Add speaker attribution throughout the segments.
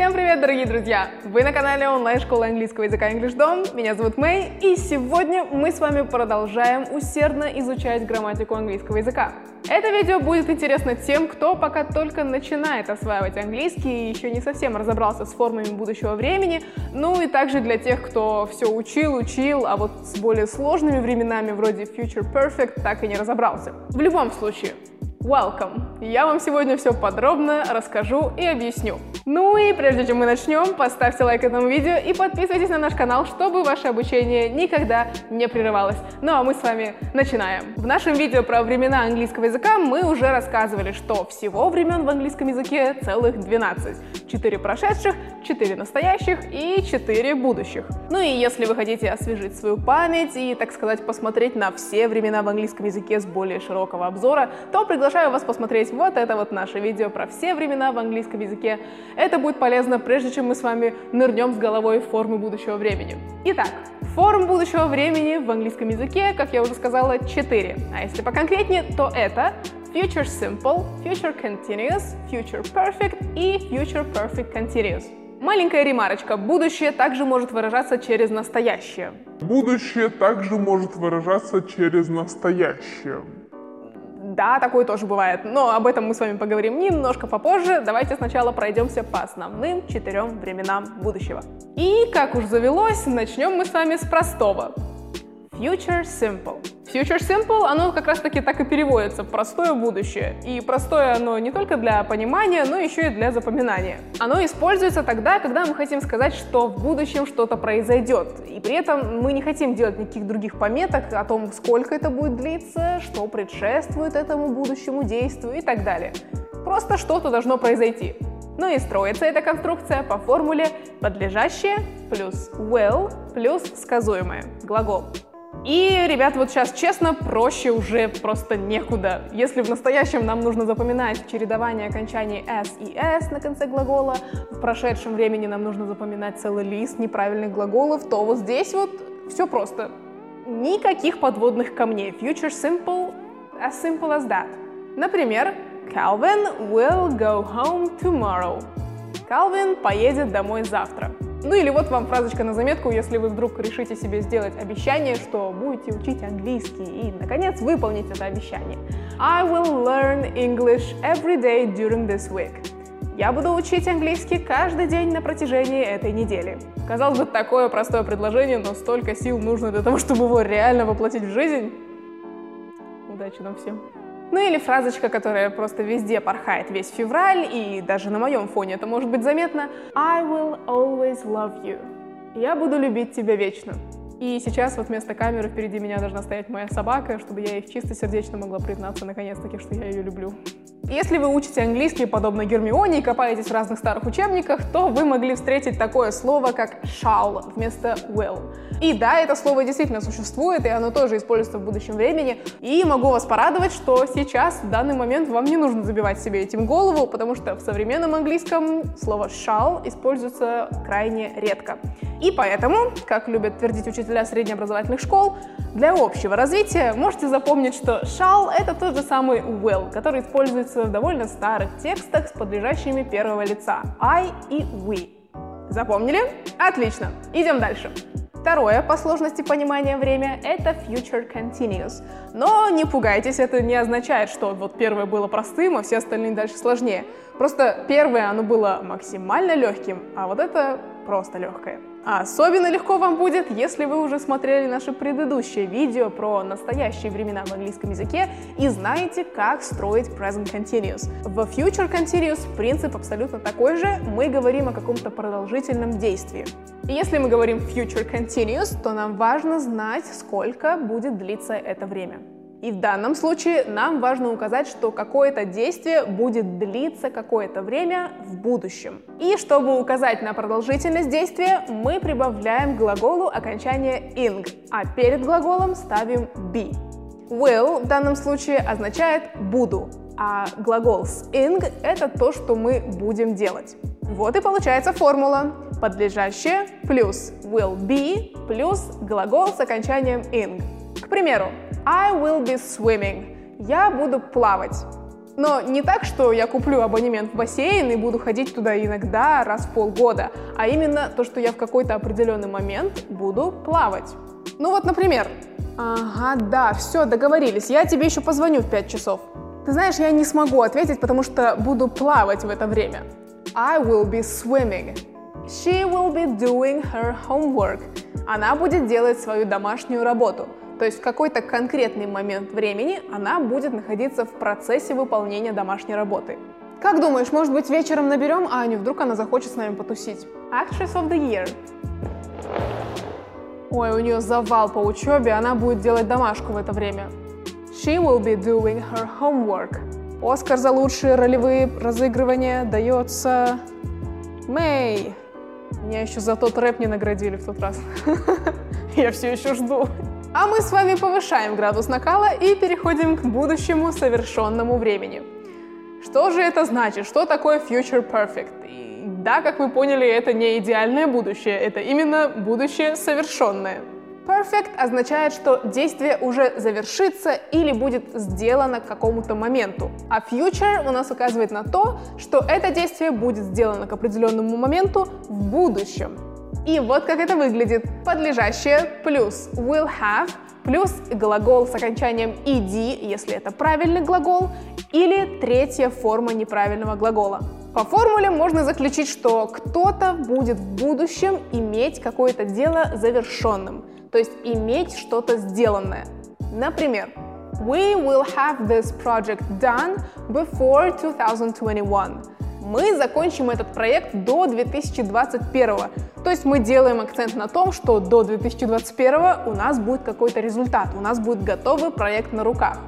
Speaker 1: Всем привет, дорогие друзья! Вы на канале онлайн-школы английского языка EnglishDom. Меня зовут Мэй, и сегодня мы с вами продолжаем усердно изучать грамматику английского языка. Это видео будет интересно тем, кто пока только начинает осваивать английский и еще не совсем разобрался с формами будущего времени, ну и также для тех, кто все учил, учил, а вот с более сложными временами вроде Future Perfect так и не разобрался. В любом случае, Welcome! Я вам сегодня все подробно расскажу и объясню. Ну и прежде чем мы начнем, поставьте лайк этому видео и подписывайтесь на наш канал, чтобы ваше обучение никогда не прерывалось. Ну а мы с вами начинаем. В нашем видео про времена английского языка мы уже рассказывали, что всего времен в английском языке целых 12. 4 прошедших, 4 настоящих и 4 будущих. Ну и если вы хотите освежить свою память и, так сказать, посмотреть на все времена в английском языке с более широкого обзора, то приглашаю приглашаю вас посмотреть вот это вот наше видео про все времена в английском языке. Это будет полезно, прежде чем мы с вами нырнем с головой в формы будущего времени. Итак, форм будущего времени в английском языке, как я уже сказала, 4. А если поконкретнее, то это Future Simple, Future Continuous, Future Perfect и Future Perfect Continuous. Маленькая ремарочка. Будущее также может выражаться через настоящее.
Speaker 2: Будущее также может выражаться через настоящее.
Speaker 1: Да, такое тоже бывает, но об этом мы с вами поговорим немножко попозже. Давайте сначала пройдемся по основным четырем временам будущего. И, как уж завелось, начнем мы с вами с простого. Future Simple. Future Simple, оно как раз таки так и переводится, простое будущее. И простое оно не только для понимания, но еще и для запоминания. Оно используется тогда, когда мы хотим сказать, что в будущем что-то произойдет. И при этом мы не хотим делать никаких других пометок о том, сколько это будет длиться, что предшествует этому будущему действию и так далее. Просто что-то должно произойти. Ну и строится эта конструкция по формуле подлежащее плюс will плюс сказуемое, глагол. И, ребят, вот сейчас честно, проще уже просто некуда. Если в настоящем нам нужно запоминать чередование окончаний s и s на конце глагола, в прошедшем времени нам нужно запоминать целый лист неправильных глаголов, то вот здесь вот все просто. Никаких подводных камней. Future simple, as simple as that. Например, Calvin will go home tomorrow. Calvin поедет домой завтра. Ну или вот вам фразочка на заметку, если вы вдруг решите себе сделать обещание, что будете учить английский и, наконец, выполнить это обещание. I will learn English every day during this week. Я буду учить английский каждый день на протяжении этой недели. Казалось бы, такое простое предложение, но столько сил нужно для того, чтобы его реально воплотить в жизнь. Удачи нам всем! Ну или фразочка, которая просто везде порхает весь февраль, и даже на моем фоне это может быть заметно. I will always love you. Я буду любить тебя вечно. И сейчас вот вместо камеры впереди меня должна стоять моя собака, чтобы я ей чисто сердечно могла признаться наконец-таки, что я ее люблю. Если вы учите английский подобно Гермионе и копаетесь в разных старых учебниках, то вы могли встретить такое слово, как shall вместо will. И да, это слово действительно существует, и оно тоже используется в будущем времени. И могу вас порадовать, что сейчас, в данный момент, вам не нужно забивать себе этим голову, потому что в современном английском слово shall используется крайне редко. И поэтому, как любят твердить учителя среднеобразовательных школ, для общего развития можете запомнить, что shall — это тот же самый will, который используется в довольно старых текстах с подлежащими первого лица I и we. Запомнили? Отлично. Идем дальше. Второе по сложности понимания время — это future continuous. Но не пугайтесь, это не означает, что вот первое было простым, а все остальные дальше сложнее. Просто первое, оно было максимально легким, а вот это просто легкое. А особенно легко вам будет, если вы уже смотрели наше предыдущее видео про настоящие времена в английском языке и знаете, как строить present continuous. В future continuous принцип абсолютно такой же, мы говорим о каком-то продолжительном действии. И если мы говорим future continuous, то нам важно знать, сколько будет длиться это время. И в данном случае нам важно указать, что какое-то действие будет длиться какое-то время в будущем. И чтобы указать на продолжительность действия, мы прибавляем к глаголу окончание ing, а перед глаголом ставим be. Will в данном случае означает «буду», а глагол с ing — это то, что мы будем делать. Вот и получается формула. Подлежащее плюс will be плюс глагол с окончанием ing. К примеру, I will be swimming. Я буду плавать. Но не так, что я куплю абонемент в бассейн и буду ходить туда иногда, раз в полгода, а именно то, что я в какой-то определенный момент буду плавать. Ну вот, например, ага, да, все, договорились, я тебе еще позвоню в 5 часов. Ты знаешь, я не смогу ответить, потому что буду плавать в это время. I will be swimming. She will be doing her homework. Она будет делать свою домашнюю работу. То есть в какой-то конкретный момент времени она будет находиться в процессе выполнения домашней работы. Как думаешь, может быть вечером наберем Аню, вдруг она захочет с нами потусить? Actress of the Year. Ой, у нее завал по учебе, она будет делать домашку в это время. She will be doing her homework. Оскар за лучшие ролевые разыгрывания дается Мэй. Меня еще за тот рэп не наградили в тот раз. Я все еще жду. А мы с вами повышаем градус накала и переходим к будущему совершенному времени. Что же это значит? Что такое future perfect? И да, как вы поняли, это не идеальное будущее, это именно будущее совершенное. Perfect означает, что действие уже завершится или будет сделано к какому-то моменту. А future у нас указывает на то, что это действие будет сделано к определенному моменту в будущем. И вот как это выглядит. Подлежащее плюс will have плюс глагол с окончанием ed, если это правильный глагол, или третья форма неправильного глагола. По формуле можно заключить, что кто-то будет в будущем иметь какое-то дело завершенным, то есть иметь что-то сделанное. Например, We will have this project done before 2021 мы закончим этот проект до 2021. То есть мы делаем акцент на том, что до 2021 у нас будет какой-то результат, у нас будет готовый проект на руках.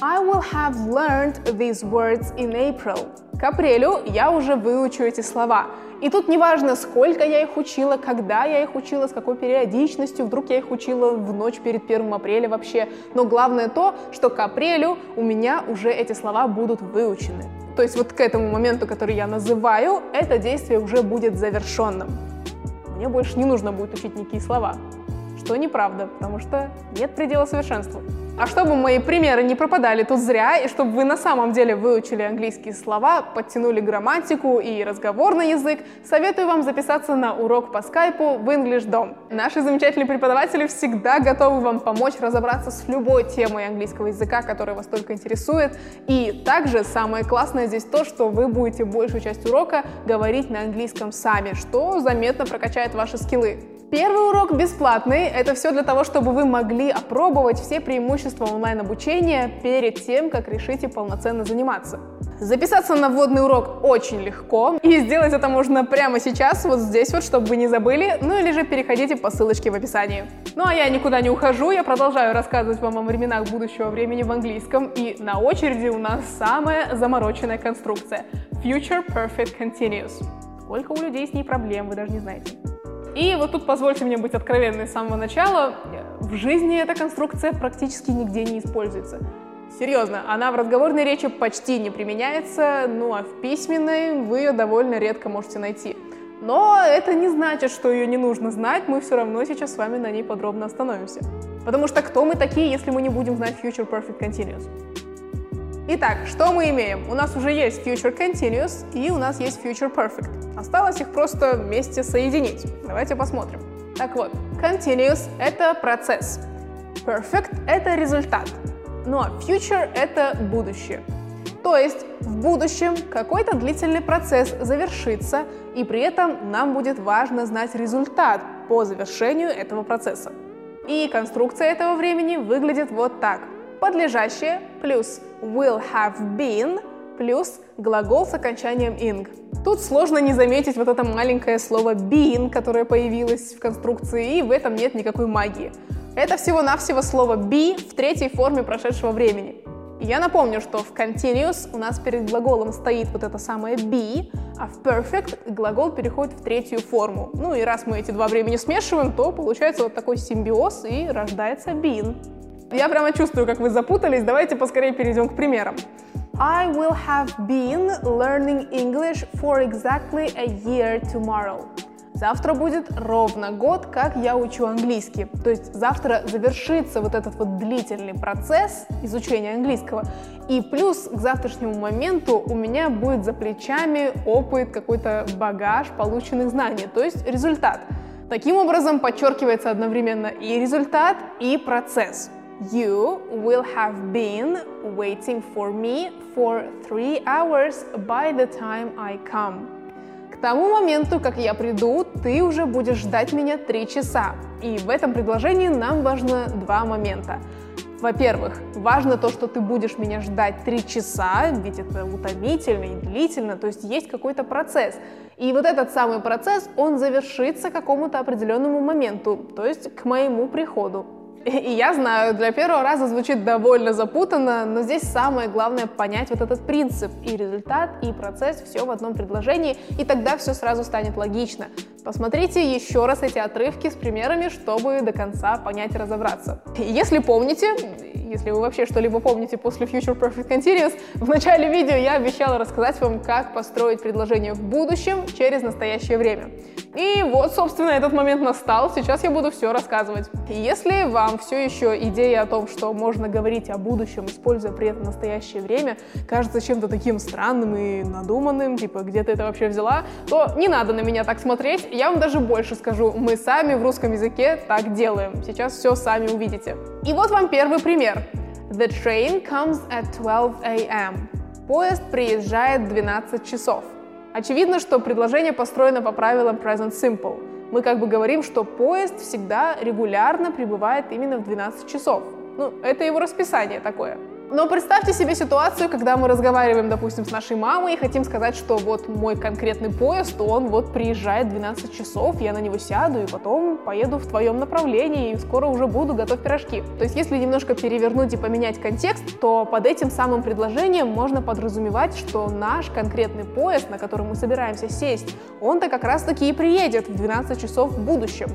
Speaker 1: I will have learned these words in April. К апрелю я уже выучу эти слова. И тут неважно, сколько я их учила, когда я их учила, с какой периодичностью, вдруг я их учила в ночь перед 1 апреля вообще. Но главное то, что к апрелю у меня уже эти слова будут выучены. То есть вот к этому моменту, который я называю, это действие уже будет завершенным. Мне больше не нужно будет учить никакие слова. Что неправда, потому что нет предела совершенству. А чтобы мои примеры не пропадали тут зря, и чтобы вы на самом деле выучили английские слова, подтянули грамматику и разговорный язык, советую вам записаться на урок по скайпу в English Dom. Наши замечательные преподаватели всегда готовы вам помочь разобраться с любой темой английского языка, которая вас только интересует. И также самое классное здесь то, что вы будете большую часть урока говорить на английском сами, что заметно прокачает ваши скиллы. Первый урок бесплатный. Это все для того, чтобы вы могли опробовать все преимущества онлайн-обучения перед тем, как решите полноценно заниматься. Записаться на вводный урок очень легко, и сделать это можно прямо сейчас, вот здесь вот, чтобы вы не забыли, ну или же переходите по ссылочке в описании. Ну а я никуда не ухожу, я продолжаю рассказывать вам о временах будущего времени в английском, и на очереди у нас самая замороченная конструкция — Future Perfect Continuous. Сколько у людей с ней проблем, вы даже не знаете. И вот тут позвольте мне быть откровенной с самого начала. В жизни эта конструкция практически нигде не используется. Серьезно, она в разговорной речи почти не применяется, ну а в письменной вы ее довольно редко можете найти. Но это не значит, что ее не нужно знать, мы все равно сейчас с вами на ней подробно остановимся. Потому что кто мы такие, если мы не будем знать Future Perfect Continuous? Итак, что мы имеем? У нас уже есть Future Continuous и у нас есть Future Perfect. Осталось их просто вместе соединить. Давайте посмотрим. Так вот, Continuous — это процесс. Perfect — это результат. Ну а Future — это будущее. То есть в будущем какой-то длительный процесс завершится, и при этом нам будет важно знать результат по завершению этого процесса. И конструкция этого времени выглядит вот так — подлежащее плюс will have been плюс глагол с окончанием ing. Тут сложно не заметить вот это маленькое слово been, которое появилось в конструкции, и в этом нет никакой магии. Это всего-навсего слово be в третьей форме прошедшего времени. И я напомню, что в continuous у нас перед глаголом стоит вот это самое be, а в perfect глагол переходит в третью форму. Ну и раз мы эти два времени смешиваем, то получается вот такой симбиоз и рождается been. Я прямо чувствую, как вы запутались. Давайте поскорее перейдем к примерам. I will have been learning English for exactly a year tomorrow. Завтра будет ровно год, как я учу английский. То есть завтра завершится вот этот вот длительный процесс изучения английского. И плюс к завтрашнему моменту у меня будет за плечами опыт, какой-то багаж полученных знаний, то есть результат. Таким образом подчеркивается одновременно и результат, и процесс. You will have been waiting for me for three hours by the time I come. К тому моменту, как я приду, ты уже будешь ждать меня три часа. И в этом предложении нам важно два момента. Во-первых, важно то, что ты будешь меня ждать три часа, ведь это утомительно и длительно, то есть есть какой-то процесс. И вот этот самый процесс, он завершится какому-то определенному моменту, то есть к моему приходу. И я знаю, для первого раза звучит довольно запутанно, но здесь самое главное понять вот этот принцип. И результат, и процесс, все в одном предложении, и тогда все сразу станет логично. Посмотрите еще раз эти отрывки с примерами, чтобы до конца понять и разобраться. Если помните, если вы вообще что-либо помните после Future Perfect Continuous, в начале видео я обещала рассказать вам, как построить предложение в будущем через настоящее время. И вот, собственно, этот момент настал, сейчас я буду все рассказывать. Если вам все еще идея о том, что можно говорить о будущем, используя при этом настоящее время, кажется чем-то таким странным и надуманным, типа, где ты это вообще взяла, то не надо на меня так смотреть, я вам даже больше скажу, мы сами в русском языке так делаем, сейчас все сами увидите. И вот вам первый пример. The train comes at 12 a.m. Поезд приезжает в 12 часов. Очевидно, что предложение построено по правилам present simple. Мы как бы говорим, что поезд всегда регулярно прибывает именно в 12 часов. Ну, это его расписание такое. Но представьте себе ситуацию, когда мы разговариваем, допустим, с нашей мамой и хотим сказать, что вот мой конкретный поезд, он вот приезжает в 12 часов, я на него сяду и потом поеду в твоем направлении и скоро уже буду готовить пирожки. То есть если немножко перевернуть и поменять контекст, то под этим самым предложением можно подразумевать, что наш конкретный поезд, на котором мы собираемся сесть, он-то как раз таки и приедет в 12 часов в будущем.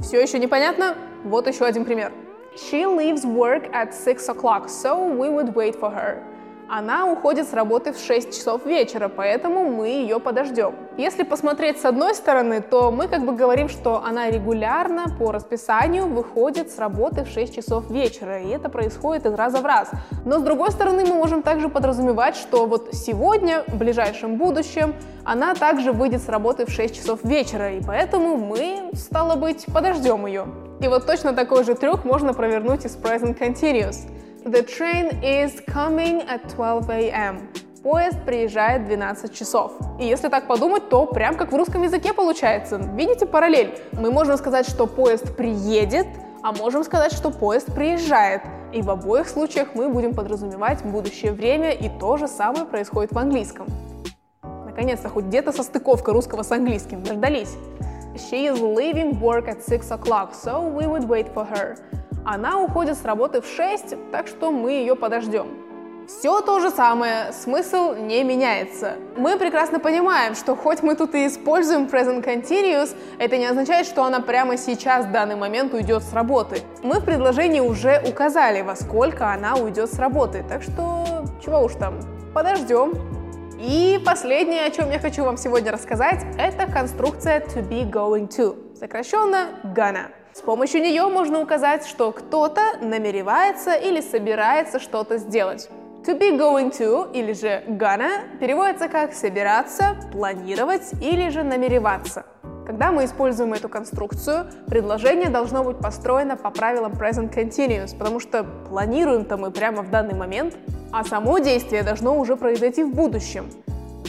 Speaker 1: Все еще непонятно? Вот еще один пример. She leaves work at 6 o'clock, so we would wait for her. Она уходит с работы в 6 часов вечера, поэтому мы ее подождем. Если посмотреть с одной стороны, то мы как бы говорим, что она регулярно по расписанию выходит с работы в 6 часов вечера, и это происходит из раза в раз. Но с другой стороны, мы можем также подразумевать, что вот сегодня, в ближайшем будущем, она также выйдет с работы в 6 часов вечера, и поэтому мы, стало быть, подождем ее. И вот точно такой же трюк можно провернуть из Present Continuous. The train is coming at 12 a.m. Поезд приезжает в 12 часов. И если так подумать, то прям как в русском языке получается. Видите параллель? Мы можем сказать, что поезд приедет, а можем сказать, что поезд приезжает. И в обоих случаях мы будем подразумевать будущее время, и то же самое происходит в английском. Наконец-то хоть где-то состыковка русского с английским. Дождались. She is leaving work at 6 o'clock, so we would wait for her. Она уходит с работы в 6, так что мы ее подождем. Все то же самое, смысл не меняется. Мы прекрасно понимаем, что хоть мы тут и используем present continuous, это не означает, что она прямо сейчас, в данный момент, уйдет с работы. Мы в предложении уже указали, во сколько она уйдет с работы, так что чего уж там, подождем. И последнее, о чем я хочу вам сегодня рассказать, это конструкция to be going to, сокращенно gonna. С помощью нее можно указать, что кто-то намеревается или собирается что-то сделать. To be going to или же gonna переводится как собираться, планировать или же намереваться. Когда мы используем эту конструкцию, предложение должно быть построено по правилам present continuous, потому что планируем-то мы прямо в данный момент, а само действие должно уже произойти в будущем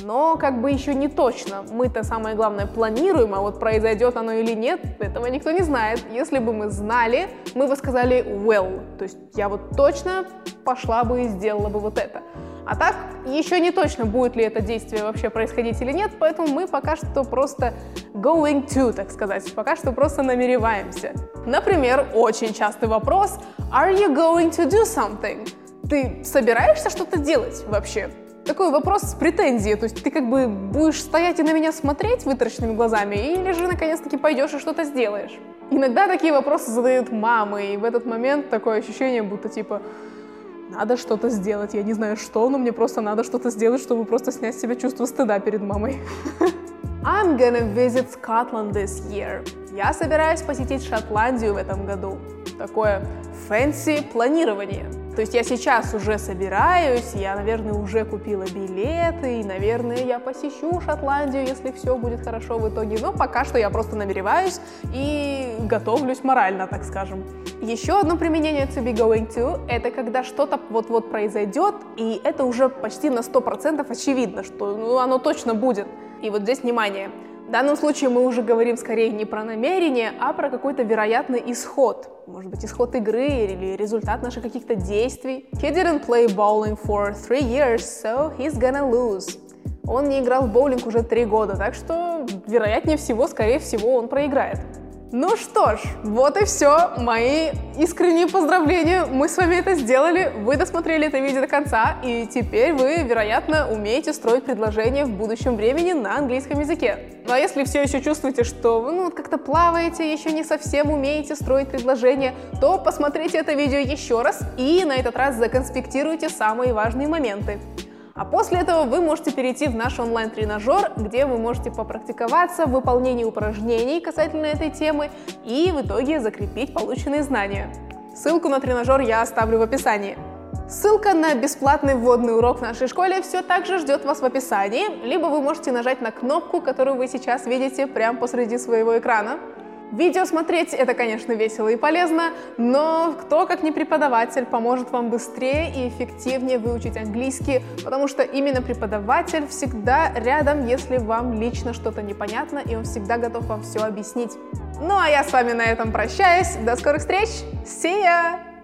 Speaker 1: но как бы еще не точно. Мы-то самое главное планируем, а вот произойдет оно или нет, этого никто не знает. Если бы мы знали, мы бы сказали well, то есть я вот точно пошла бы и сделала бы вот это. А так еще не точно, будет ли это действие вообще происходить или нет, поэтому мы пока что просто going to, так сказать, пока что просто намереваемся. Например, очень частый вопрос Are you going to do something? Ты собираешься что-то делать вообще? Такой вопрос с претензией. То есть ты как бы будешь стоять и на меня смотреть вытаращенными глазами, или же наконец-таки пойдешь и что-то сделаешь. Иногда такие вопросы задают мамы, и в этот момент такое ощущение, будто типа надо что-то сделать. Я не знаю что, но мне просто надо что-то сделать, чтобы просто снять с себя чувство стыда перед мамой. I'm gonna visit Scotland this year. Я собираюсь посетить Шотландию в этом году. Такое fancy планирование. То есть я сейчас уже собираюсь, я, наверное, уже купила билеты, и, наверное, я посещу Шотландию, если все будет хорошо в итоге. Но пока что я просто намереваюсь и готовлюсь морально, так скажем. Еще одно применение to be going to — это когда что-то вот-вот произойдет, и это уже почти на 100% очевидно, что ну, оно точно будет. И вот здесь внимание — в данном случае мы уже говорим скорее не про намерение, а про какой-то вероятный исход. Может быть, исход игры или результат наших каких-то действий. He didn't play bowling for three years, so he's gonna lose. Он не играл в боулинг уже три года, так что, вероятнее всего, скорее всего, он проиграет. Ну что ж, вот и все. Мои искренние поздравления. Мы с вами это сделали. Вы досмотрели это видео до конца, и теперь вы, вероятно, умеете строить предложения в будущем времени на английском языке. Ну а если все еще чувствуете, что вы ну, как-то плаваете, еще не совсем умеете строить предложения, то посмотрите это видео еще раз и на этот раз законспектируйте самые важные моменты. А после этого вы можете перейти в наш онлайн-тренажер, где вы можете попрактиковаться в выполнении упражнений касательно этой темы и в итоге закрепить полученные знания. Ссылку на тренажер я оставлю в описании. Ссылка на бесплатный вводный урок в нашей школе все так же ждет вас в описании, либо вы можете нажать на кнопку, которую вы сейчас видите прямо посреди своего экрана. Видео смотреть это, конечно, весело и полезно, но кто, как не преподаватель, поможет вам быстрее и эффективнее выучить английский, потому что именно преподаватель всегда рядом, если вам лично что-то непонятно, и он всегда готов вам все объяснить. Ну а я с вами на этом прощаюсь. До скорых встреч. See ya!